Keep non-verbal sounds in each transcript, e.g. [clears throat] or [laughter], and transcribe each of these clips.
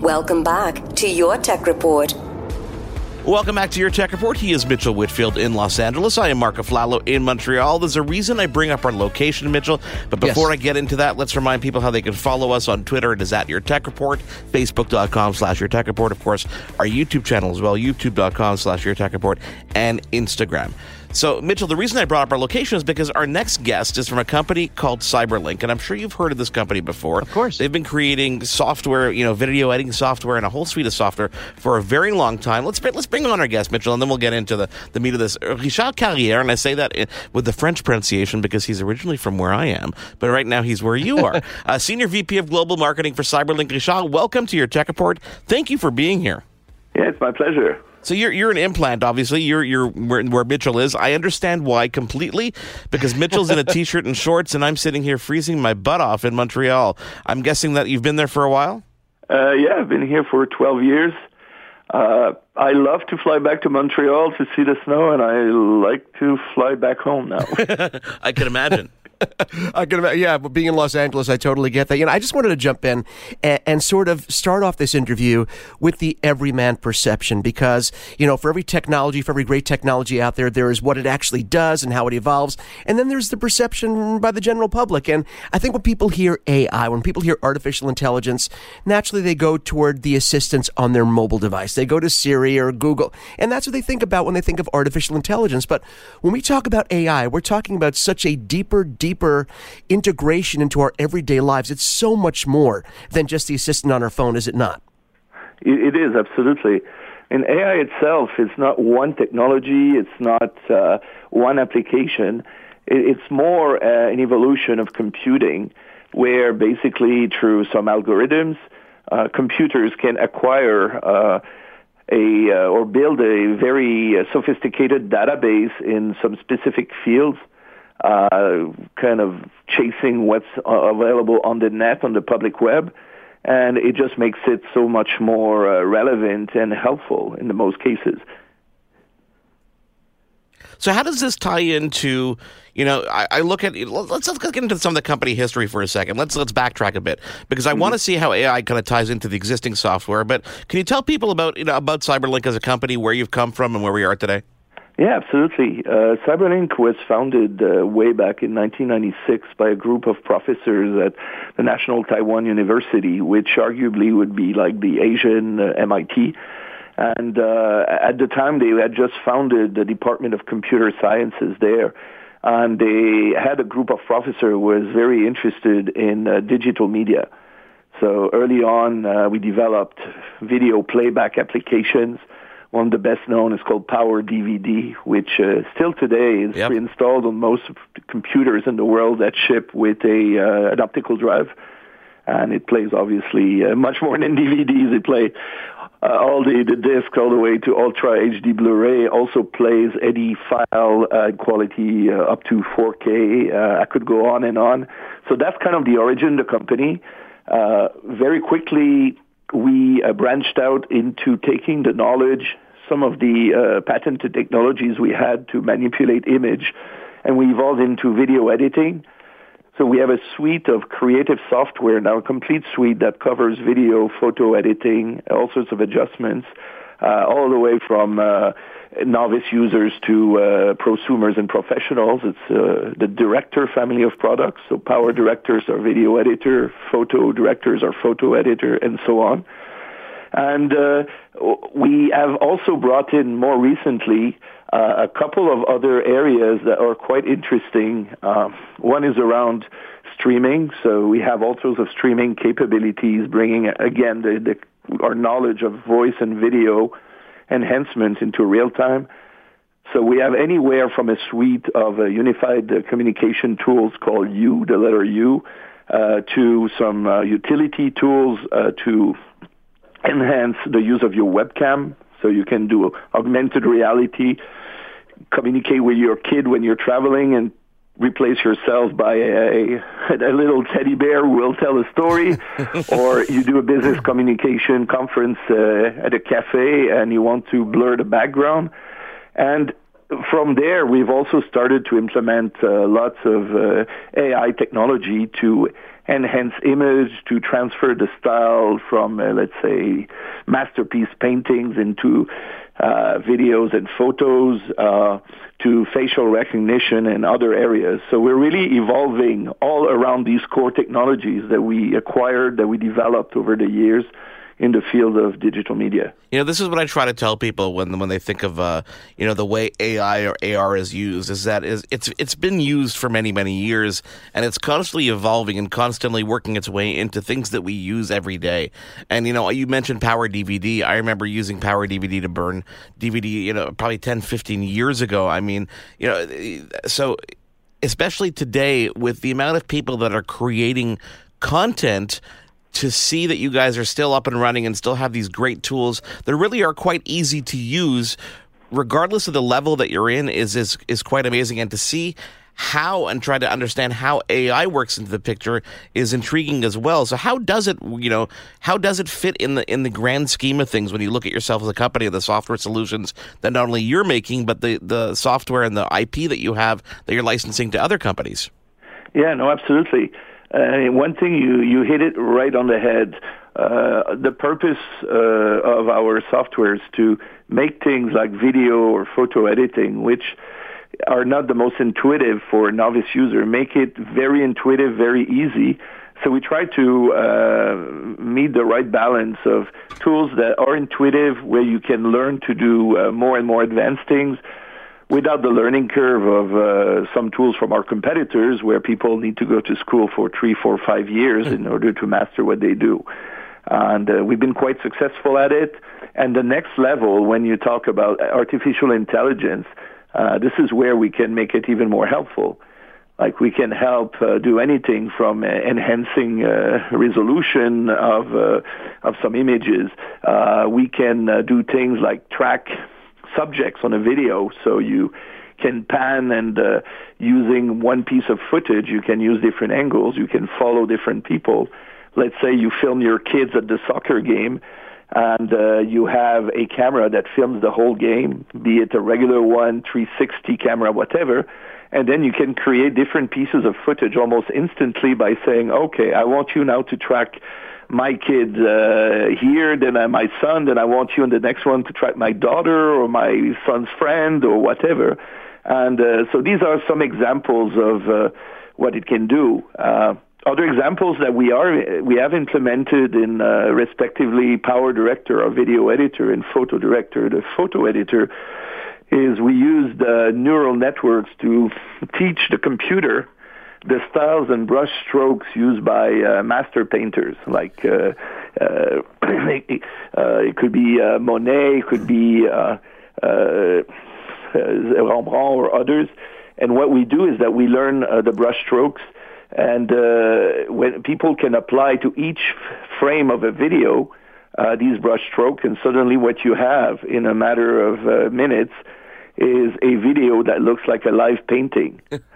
Welcome back to your Tech Report. Welcome back to your Tech Report. He is Mitchell Whitfield in Los Angeles. I am Marc Aflalo in Montreal. There's a reason I bring up our location, Mitchell. But before Yes. I get into that, let's remind people how they can follow us on Twitter. It is at Your Tech Report, Facebook.com slash Your Tech Report. Of course, our YouTube channel as well, YouTube.com slash Your Tech Report, and Instagram. So, Mitchell, the reason I brought up our location is because our next guest is from a company called CyberLink, and I'm sure you've heard of this company before. Of course. They've been creating software, you know, video editing software and a whole suite of software for a very long time. Let's bring- let's bring on our guest, Mitchell, and then we'll get into the, the meat of this. Uh, Richard Carrière, and I say that with the French pronunciation because he's originally from where I am, but right now he's where you are. [laughs] uh, Senior VP of Global Marketing for CyberLink. Richard, welcome to your Tech Report. Thank you for being here. Yeah, it's my pleasure. So you're you're an implant, obviously. You're you're where, where Mitchell is. I understand why completely because Mitchell's in a t-shirt and shorts, and I'm sitting here freezing my butt off in Montreal. I'm guessing that you've been there for a while. Uh, yeah, I've been here for 12 years. Uh, I love to fly back to Montreal to see the snow, and I like to fly back home now. [laughs] I can imagine. I can imagine, yeah, but being in Los Angeles, I totally get that. You know, I just wanted to jump in and, and sort of start off this interview with the everyman perception because, you know, for every technology, for every great technology out there, there is what it actually does and how it evolves. And then there's the perception by the general public. And I think when people hear AI, when people hear artificial intelligence, naturally they go toward the assistants on their mobile device. They go to Siri or Google. And that's what they think about when they think of artificial intelligence. But when we talk about AI, we're talking about such a deeper, deeper integration into our everyday lives. It's so much more than just the assistant on our phone, is it not? It, it is absolutely. And AI itself is not one technology. It's not uh, one application. It's more uh, an evolution of computing, where basically through some algorithms, uh, computers can acquire uh, a uh, or build a very uh, sophisticated database in some specific fields. Uh, kind of chasing what's available on the net, on the public web, and it just makes it so much more uh, relevant and helpful in the most cases. So how does this tie into? You know, I, I look at let's let's get into some of the company history for a second. Let's let's backtrack a bit because I want to see how AI kind of ties into the existing software. But can you tell people about you know about CyberLink as a company, where you've come from, and where we are today? Yeah, absolutely. Uh, CyberLink was founded uh, way back in 1996 by a group of professors at the National Taiwan University, which arguably would be like the Asian uh, MIT. And uh, at the time, they had just founded the Department of Computer Sciences there. And they had a group of professors who was very interested in uh, digital media. So early on, uh, we developed video playback applications. One of the best known is called Power DVD, which uh, still today is Yep. installed on most computers in the world that ship with a uh, an optical drive, and it plays obviously uh, much more than [laughs] DVDs. It plays uh, all the the disc all the way to Ultra HD Blu-ray. Also plays any file uh, quality uh, up to 4K. Uh, I could go on and on. So that's kind of the origin of the company. Uh, very quickly, we uh, branched out into taking the knowledge, some of the uh, patented technologies we had to manipulate image, and we evolved into video editing. So we have a suite of creative software now, a complete suite that covers video, photo editing, all sorts of adjustments, uh, all the way from uh, novice users to uh, prosumers and professionals. It's uh, the Director family of products. So Power Directors are video editor, Photo Directors are photo editor, and so on. And uh, we have also brought in more recently uh, a couple of other areas that are quite interesting. Uh, one is around streaming. So we have all sorts of streaming capabilities, bringing again the, the, our knowledge of voice and video enhancements into real time. So we have anywhere from a suite of uh, unified uh, communication tools called U, the letter U, uh, to some utility tools to enhance the use of your webcam. So you can do augmented reality, communicate with your kid when you're traveling and replace yourself by a, a little teddy bear who will tell a story, [laughs] or you do a business communication conference uh, at a cafe and you want to blur the background. And from there, we've also started to implement uh, lots of uh, AI technology to enhance image, to transfer the style from, uh, let's say, masterpiece paintings into uh, videos and photos, uh, to facial recognition and other areas. So we're really evolving all around these core technologies that we acquired, that we developed over the years in the field of digital media. You know, this is what I try to tell people when when they think of uh, you know the way AI or AR is used is that is it's it's been used for many many years and it's constantly evolving and constantly working its way into things that we use every day. And you know, you mentioned Power DVD. I remember using Power DVD to burn DVD, you know, probably 10 15 years ago. I mean, you know, so especially today with the amount of people that are creating content to see that you guys are still up and running and still have these great tools that really are quite easy to use regardless of the level that you're in is is is quite amazing and to see how and try to understand how AI works into the picture is intriguing as well. So how does it, you know, how does it fit in the in the grand scheme of things when you look at yourself as a company of the software solutions that not only you're making but the the software and the IP that you have that you're licensing to other companies? Yeah, no, absolutely. Uh, one thing you you hit it right on the head. Uh, the purpose uh, of our software is to make things like video or photo editing, which are not the most intuitive for a novice user, make it very intuitive, very easy. So we try to uh, meet the right balance of tools that are intuitive, where you can learn to do uh, more and more advanced things, without the learning curve of uh, some tools from our competitors where people need to go to school for three, four, five years in order to master what they do. And uh, we've been quite successful at it. And the next level, when you talk about artificial intelligence, uh, this is where we can make it even more helpful. Like we can help uh, do anything from uh, enhancing uh, resolution of uh, of some images. Uh, we can uh, do things like track subjects on a video. So you can pan and uh, using one piece of footage, you can use different angles. You can follow different people. Let's say you film your kids at the soccer game and uh, you have a camera that films the whole game, be it a regular one, 360 camera, whatever. And then you can create different pieces of footage almost instantly by saying, okay, I want you now to track my kid uh, here, then uh, my son, then I want you in the next one to track my daughter or my son's friend or whatever. And uh, so these are some examples of uh, what it can do. Uh, other examples that we are we have implemented in uh, respectively Power Director or Video Editor and Photo Director. The Photo Editor is we used uh, neural networks to teach the computer the styles and brush strokes used by uh, master painters, like uh, uh, [clears throat] uh, it could be uh, Monet, it could be uh, uh, Rembrandt or others. And what we do is that we learn uh, the brush strokes, and uh, when people can apply to each frame of a video uh, these brush strokes, and suddenly what you have in a matter of uh, minutes is a video that looks like a live painting. [laughs]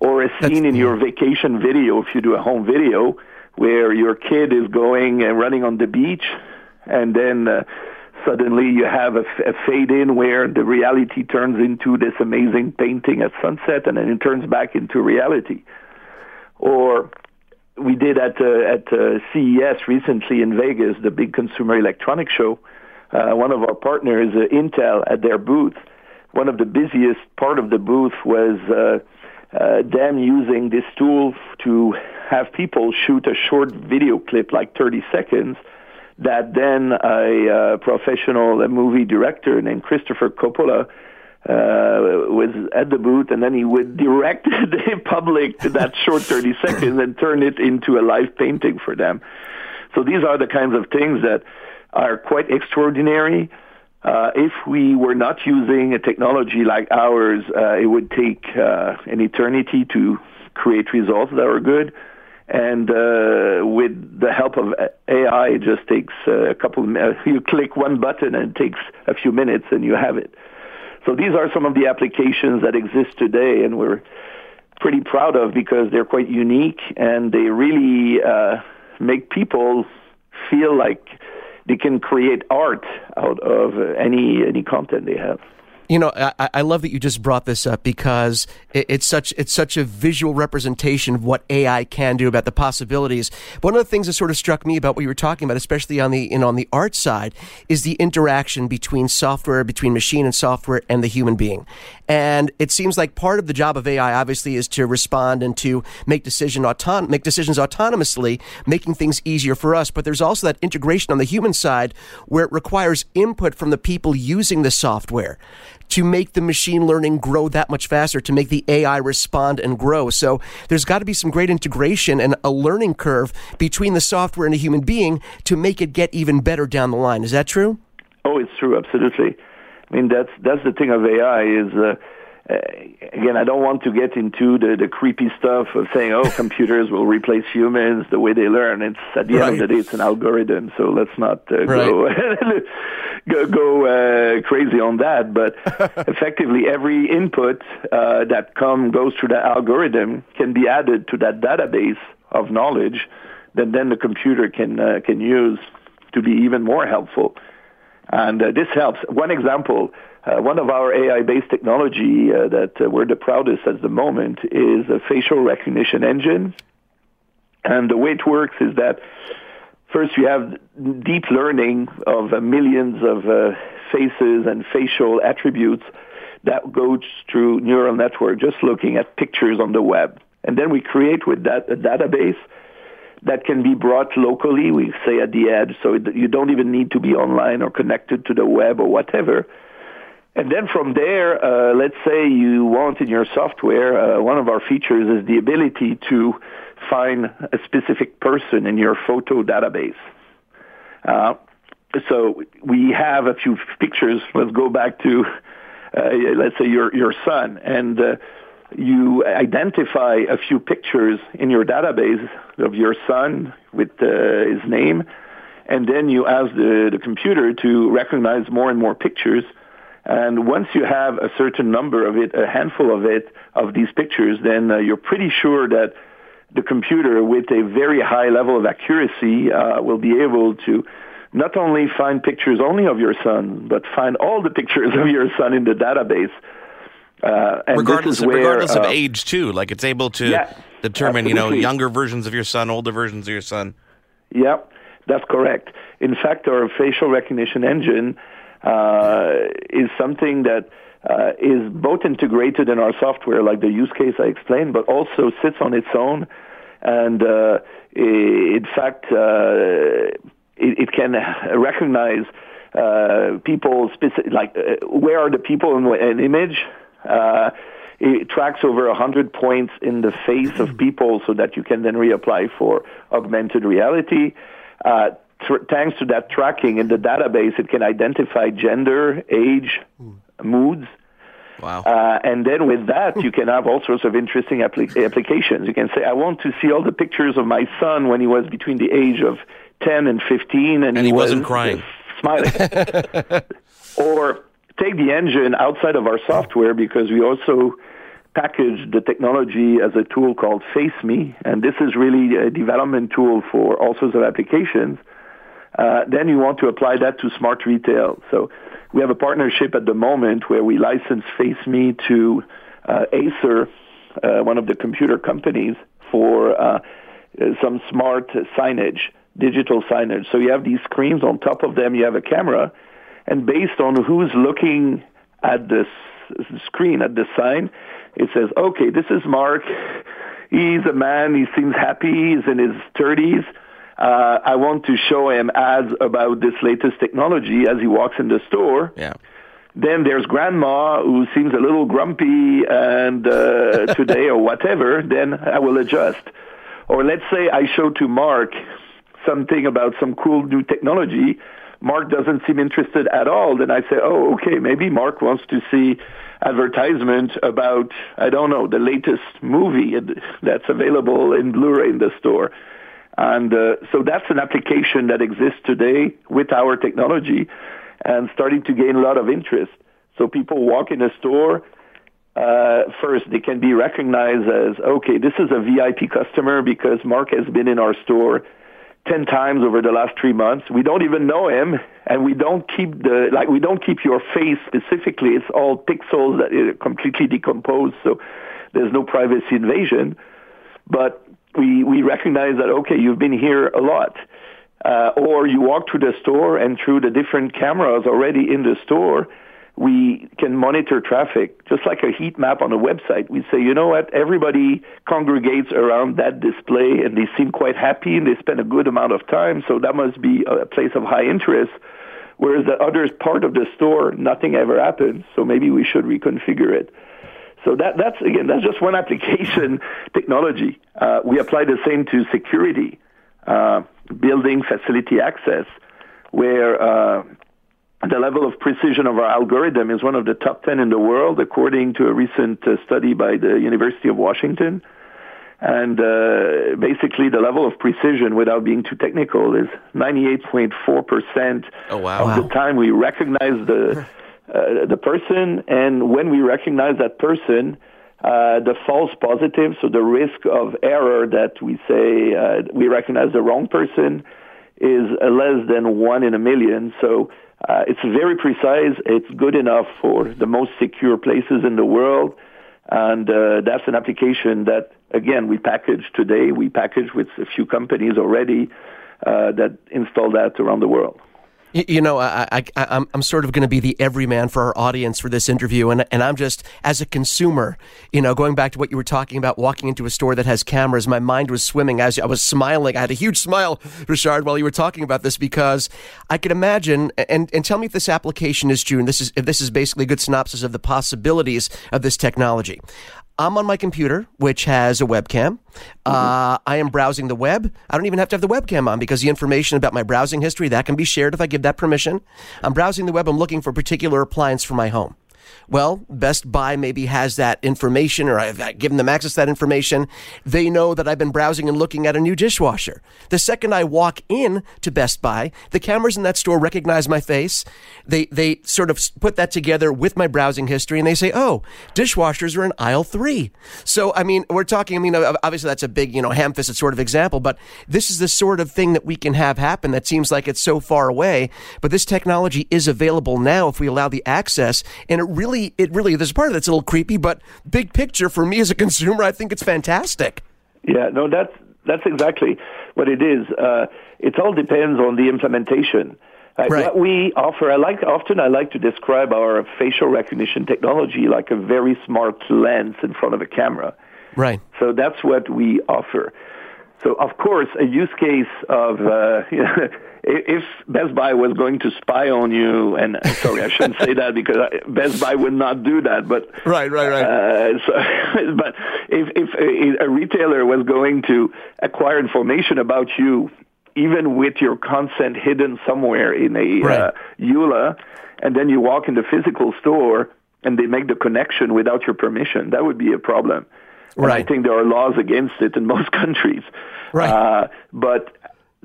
or a scene in your vacation video, if you do a home video, where your kid is going and running on the beach, and then uh, suddenly you have a, a fade in where the reality turns into this amazing painting at sunset, and then it turns back into reality. Or we did at uh, at uh, CES recently in Vegas, the big consumer electronics show. Uh, one of our partners, uh, Intel, at their booth. One of the busiest part of the booth was uh, uh, them using this tool to have people shoot a short video clip, like 30 seconds, that then a uh, professional a movie director named Christopher Coppola uh, was at the booth, and then he would direct [laughs] the public to that short 30 seconds and turn it into a live painting for them. So these are the kinds of things that are quite extraordinary. Uh, if we were not using a technology like ours, uh, it would take uh, an eternity to create results that are good. And uh, with the help of AI, it just takes uh, a couple. Of, [laughs] you click one button and it takes a few minutes, and you have it. So these are some of the applications that exist today, and we're pretty proud of because they're quite unique and they really uh, make people feel like they can create art out of any any content they have. You know, I, I, love that you just brought this up because it, it's such it's such a visual representation of what AI can do about the possibilities. One of the things that sort of struck me about what you were talking about, especially on the know, on the art side, is the interaction between software, between machine and software, and the human being. And it seems like part of the job of AI, obviously, is to respond and to make decision auton- make decisions autonomously, making things easier for us. But there's also that integration on the human side where it requires input from the people using the software to make the machine learning grow that much faster, to make the AI respond and grow. So there's got to be some great integration and a learning curve between the software and a human being to make it get even better down the line. Is that true? Oh, it's true, absolutely. I mean, that's that's the thing of AI is. Uh, uh, again, I don't want to get into the, the creepy stuff of saying, "Oh, [laughs] computers will replace humans." The way they learn, it's at the right. end of the day, it's an algorithm. So let's not uh, right. go [laughs] go, go uh, crazy on that. But [laughs] effectively, every input uh, that come goes through that algorithm can be added to that database of knowledge that then the computer can uh, can use to be even more helpful. And uh, this helps. One example uh, one of our AI-based technology uh, that uh, we're the proudest at the moment is a facial recognition engine. And the way it works is that first you have deep learning of uh, millions of uh, faces and facial attributes that goes through neural network just looking at pictures on the web. And then we create with that a database that can be brought locally, we say at the edge, so you don't even need to be online or connected to the web or whatever and then from there, uh, let's say you want in your software, uh, one of our features is the ability to find a specific person in your photo database. Uh, so we have a few pictures. Let's go back to, uh, let's say your your son, and uh, you identify a few pictures in your database of your son with uh, his name, and then you ask the, the computer to recognize more and more pictures and once you have a certain number of it, a handful of it, of these pictures, then uh, you're pretty sure that the computer, with a very high level of accuracy, uh, will be able to not only find pictures only of your son, but find all the pictures [laughs] of your son in the database. Uh, regardless, where, regardless of uh, age, too. Like it's able to yeah, determine, absolutely. you know, younger versions of your son, older versions of your son. Yep, that's correct. In fact, our facial recognition engine uh, is something that uh, is both integrated in our software, like the use case I explained, but also sits on its own. And uh, in fact, uh, it, it, can [laughs] recognize uh, people, specific, like uh, where are the people in an image. Uh, it tracks over 100 points in the face of [clears throat] people so that you can then reapply for augmented reality. Uh, th- thanks to that tracking in the database, it can identify gender, age, mm. moods. Wow. Uh, and then with that, you can have all sorts of interesting applic- applications. You can say, I want to see all the pictures of my son when he was between the age of 10 and 15, and, and he, wasn't was crying. Smiling. [laughs] or take the engine outside of our software because we also package the technology as a tool called FaceMe, and this is really a development tool for all sorts of applications. Uh, then you want to apply that to smart retail. So we have a partnership at the moment where we license FaceMe to uh, Acer, uh, one of the computer companies, for uh, some smart signage, digital signage. So you have these screens on top of them. You have a camera, and based on who's looking at this screen at the sign, it says, "Okay, this is Mark. He's a man. He seems happy. He's in his 30s." uh, I want to show him ads about this latest technology as he walks in the store. Yeah. Then there's grandma who seems a little grumpy and uh, [laughs] today or whatever. Then I will adjust. Or let's say I show to Mark something about some cool new technology. Mark doesn't seem interested at all. Then I say, oh, okay, maybe Mark wants to see advertisement about, I don't know, the latest movie that's available in Blu-ray in the store. And uh, so that's an application that exists today with our technology and starting to gain a lot of interest. So people walk in a store, uh, first they can be recognized as, okay, this is a VIP customer because Mark has been in our store ten times over the last three months. We don't even know him, and we don't keep the like we don't keep your face specifically. It's all pixels that are completely decomposed, so there's no privacy invasion. But we we recognize that okay, you've been here a lot. Uh, or you walk through the store and through the different cameras already in the store, we can monitor traffic just like a heat map on a website. We say, you know what, everybody congregates around that display and they seem quite happy and they spend a good amount of time, so that must be a place of high interest. Whereas the other part of the store, nothing ever happens, so maybe we should reconfigure it. So that, that's again, that's just one [laughs] application technology. Uh, we apply the same to security, uh, building facility access, where uh, the level of precision of our algorithm is one of the top 10 in the world, according to a recent uh, study by the University of Washington. And uh, basically, the level of precision, without being too technical, is 98.4% oh, wow. of wow. the time we recognize the, uh, the person. And when we recognize that person, uh, the false positive, so the risk of error that we say uh, we recognize the wrong person, is uh, less than one in a million. So uh, it's very precise. It's good enough for the most secure places in the world. And uh, that's an application that, again, we package today. We package with a few companies already uh, that install that around the world. You know, I, I, I'm, I'm sort of going to be the everyman for our audience for this interview, and, and I'm just, as a consumer, you know, going back to what you were talking about, walking into a store that has cameras, my mind was swimming as I was smiling. I had a huge smile, Richard, while you were talking about this, because I could imagine, and, and tell me if this application is June, this is, if this is basically a good synopsis of the possibilities of this technology. I'm on my computer, which has a webcam. Uh, I am browsing the web. I don't even have to have the webcam on because the information about my browsing history that can be shared if I give that permission. I'm browsing the web. I'm looking for a particular appliance for my home. Well, Best Buy maybe has that information or I've given them access to that information. They know that I've been browsing and looking at a new dishwasher. The second I walk in to Best Buy, the cameras in that store recognize my face. They, they sort of put that together with my browsing history and they say, oh, dishwashers are in aisle three. So, I mean, we're talking, I mean, obviously that's a big, you know, ham fisted sort of example, but this is the sort of thing that we can have happen that seems like it's so far away. But this technology is available now if we allow the access and it really, it really, there's a part of that's a little creepy, but big picture for me as a consumer, I think it's fantastic. Yeah, no, that's that's exactly what it is. Uh, it all depends on the implementation. Uh, Right. What we offer, I like often I like to describe our facial recognition technology like a very smart lens in front of a camera. Right. So that's what we offer. So of course, a use case of uh, [laughs] you know, if Best Buy was going to spy on you, and sorry, I shouldn't say that because Best Buy would not do that, but Right, right, right. uh, so, [laughs] but if if a, a retailer was going to acquire information about you, even with your consent hidden somewhere in a Right. uh, EULA, and then you walk in the physical store and they make the connection without your permission, that would be a problem. And I think there are laws against it in most [laughs] countries. Right. Uh, but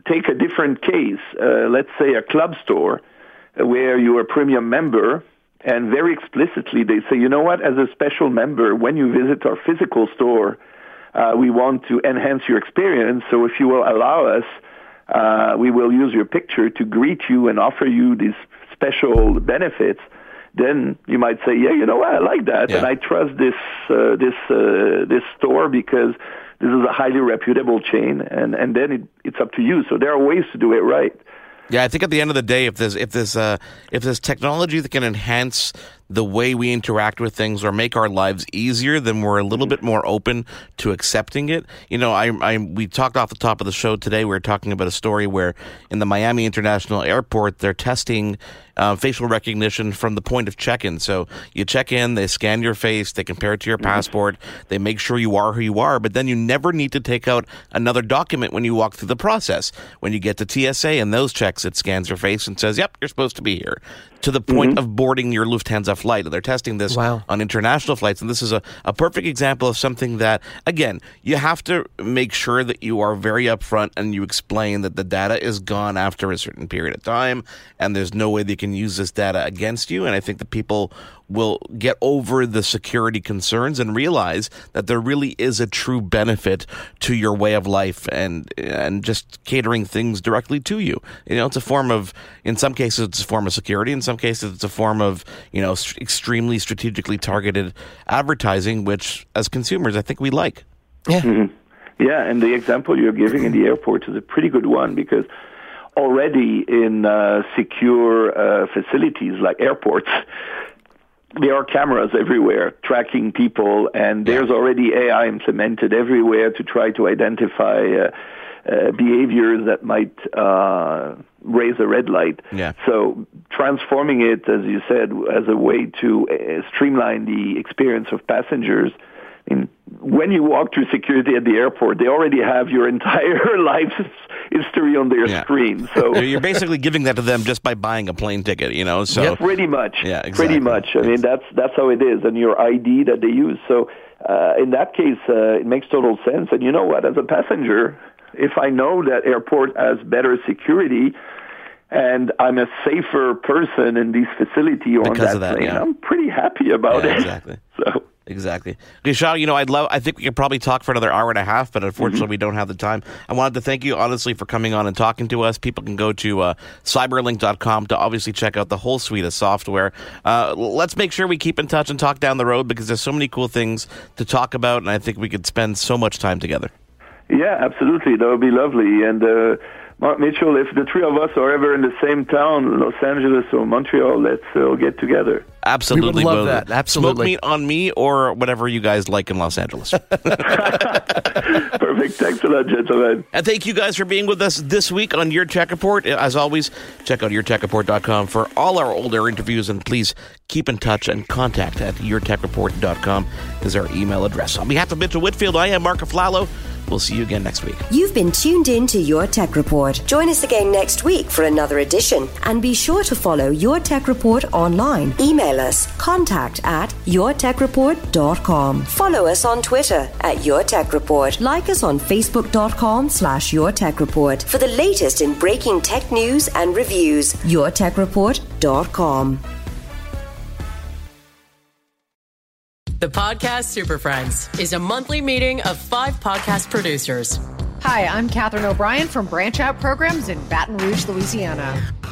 take a different case. Uh, let's say a club store uh, where you're a premium member, and very explicitly they say, you know what, as a special member, when you visit our physical store, uh, we want to enhance your experience. So if you will allow us, uh, we will use your picture to greet you and offer you these special benefits. Then you might say, yeah, you know what, I like that, Yeah. and I trust this uh, this uh, this store because this is a highly reputable chain, and and then it, it's up to you. So there are ways to do it right. Yeah, I think at the end of the day, if there's if there's uh, if there's technology that can enhance the way we interact with things or make our lives easier, then we're a little bit more open to accepting it. You know, I, I we talked off the top of the show today. We were talking about a story where in the Miami International Airport they're testing uh, facial recognition from the point of check-in. So you check in, they scan your face, they compare it to your passport, they make sure you are who you are, but then you never need to take out another document when you walk through the process. When you get to TSA and those checks, it scans your face and says, "Yep, you're supposed to be here." To the point mm-hmm. of boarding your Lufthansa flight. And They're testing this Wow. on international flights. And this is a, a perfect example of something that, again, you have to make sure that you are very upfront and you explain that the data is gone after a certain period of time and there's no way they can use this data against you. And I think that people will get over the security concerns and realize that there really is a true benefit to your way of life and and just catering things directly to you. You know, it's a form of in some cases it's a form of security, in some cases it's a form of, you know, extremely strategically targeted advertising which as consumers I think we like. Yeah. Mm-hmm. Yeah, and the example you're giving in the airport is a pretty good one because already in uh, secure uh, facilities like airports, there are cameras everywhere tracking people, and there's already AI implemented everywhere to try to identify uh, uh, behaviors that might uh, raise a red light. Yeah. So transforming it, as you said, as a way to uh, streamline the experience of passengers when you walk through security at the airport, they already have your [laughs] entire life history on their Yeah. screen. So You're basically giving that to them just by buying a plane ticket, you know. So pretty much, Yeah, exactly. pretty much. I mean, that's that's how it is, and your ID that they use. So uh, in that case, uh, it makes total sense. And you know what? As a passenger, if I know that airport has better security. And I'm a safer person in this facility or on Because that, of that, plane. yeah. I'm pretty happy about Yeah, it. exactly. [laughs] So Exactly. Richard, you know, I'd love, I think we could probably talk for another hour and a half, but unfortunately Mm-hmm. we don't have the time. I wanted to thank you, honestly, for coming on and talking to us. People can go to uh, cyberlink.com to obviously check out the whole suite of software. Uh, let's make sure we keep in touch and talk down the road because there's so many cool things to talk about, and I think we could spend so much time together. Yeah, absolutely. That would be lovely. And uh, Mark Mitchell, if the three of us are ever in the same town, Los Angeles or Montreal, let's uh, get together. Absolutely. love will. that. Absolutely. Smoke meat on me or whatever you guys like in Los Angeles. [laughs] [laughs] [laughs] Perfect. Thanks a lot, gentlemen. And thank you guys for being with us this week on Your Tech Report. As always, check out yourtechreport.com for all our older interviews, and please keep in touch and contact at yourtechreport.com is our email address. On behalf of Mitchell Whitfield, I am Marc Aflalo. We'll see you again next week. You've been tuned in to Your Tech Report. Join us again next week for another edition. And be sure to follow Your Tech Report online. Email us contact at yourtechreport.com. Follow us on Twitter at Your Tech Report. Like us on facebook.com slash Your Tech Report for the latest in breaking tech news and reviews. yourtechreport.com. The Podcast Super Friends is a monthly meeting of five podcast producers. Hi, I'm Katherine O'Brien from Branch Out Programs in Baton Rouge, Louisiana.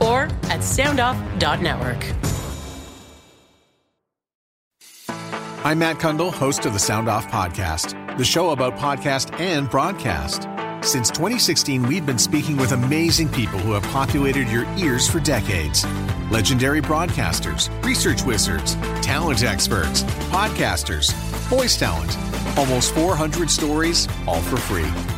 or at soundoff.network. I'm Matt Cundill, host of the Sound Off Podcast, the show about podcast and broadcast. Since 2016, we've been speaking with amazing people who have populated your ears for decades. Legendary broadcasters, research wizards, talent experts, podcasters, voice talent. Almost 400 stories, all for free.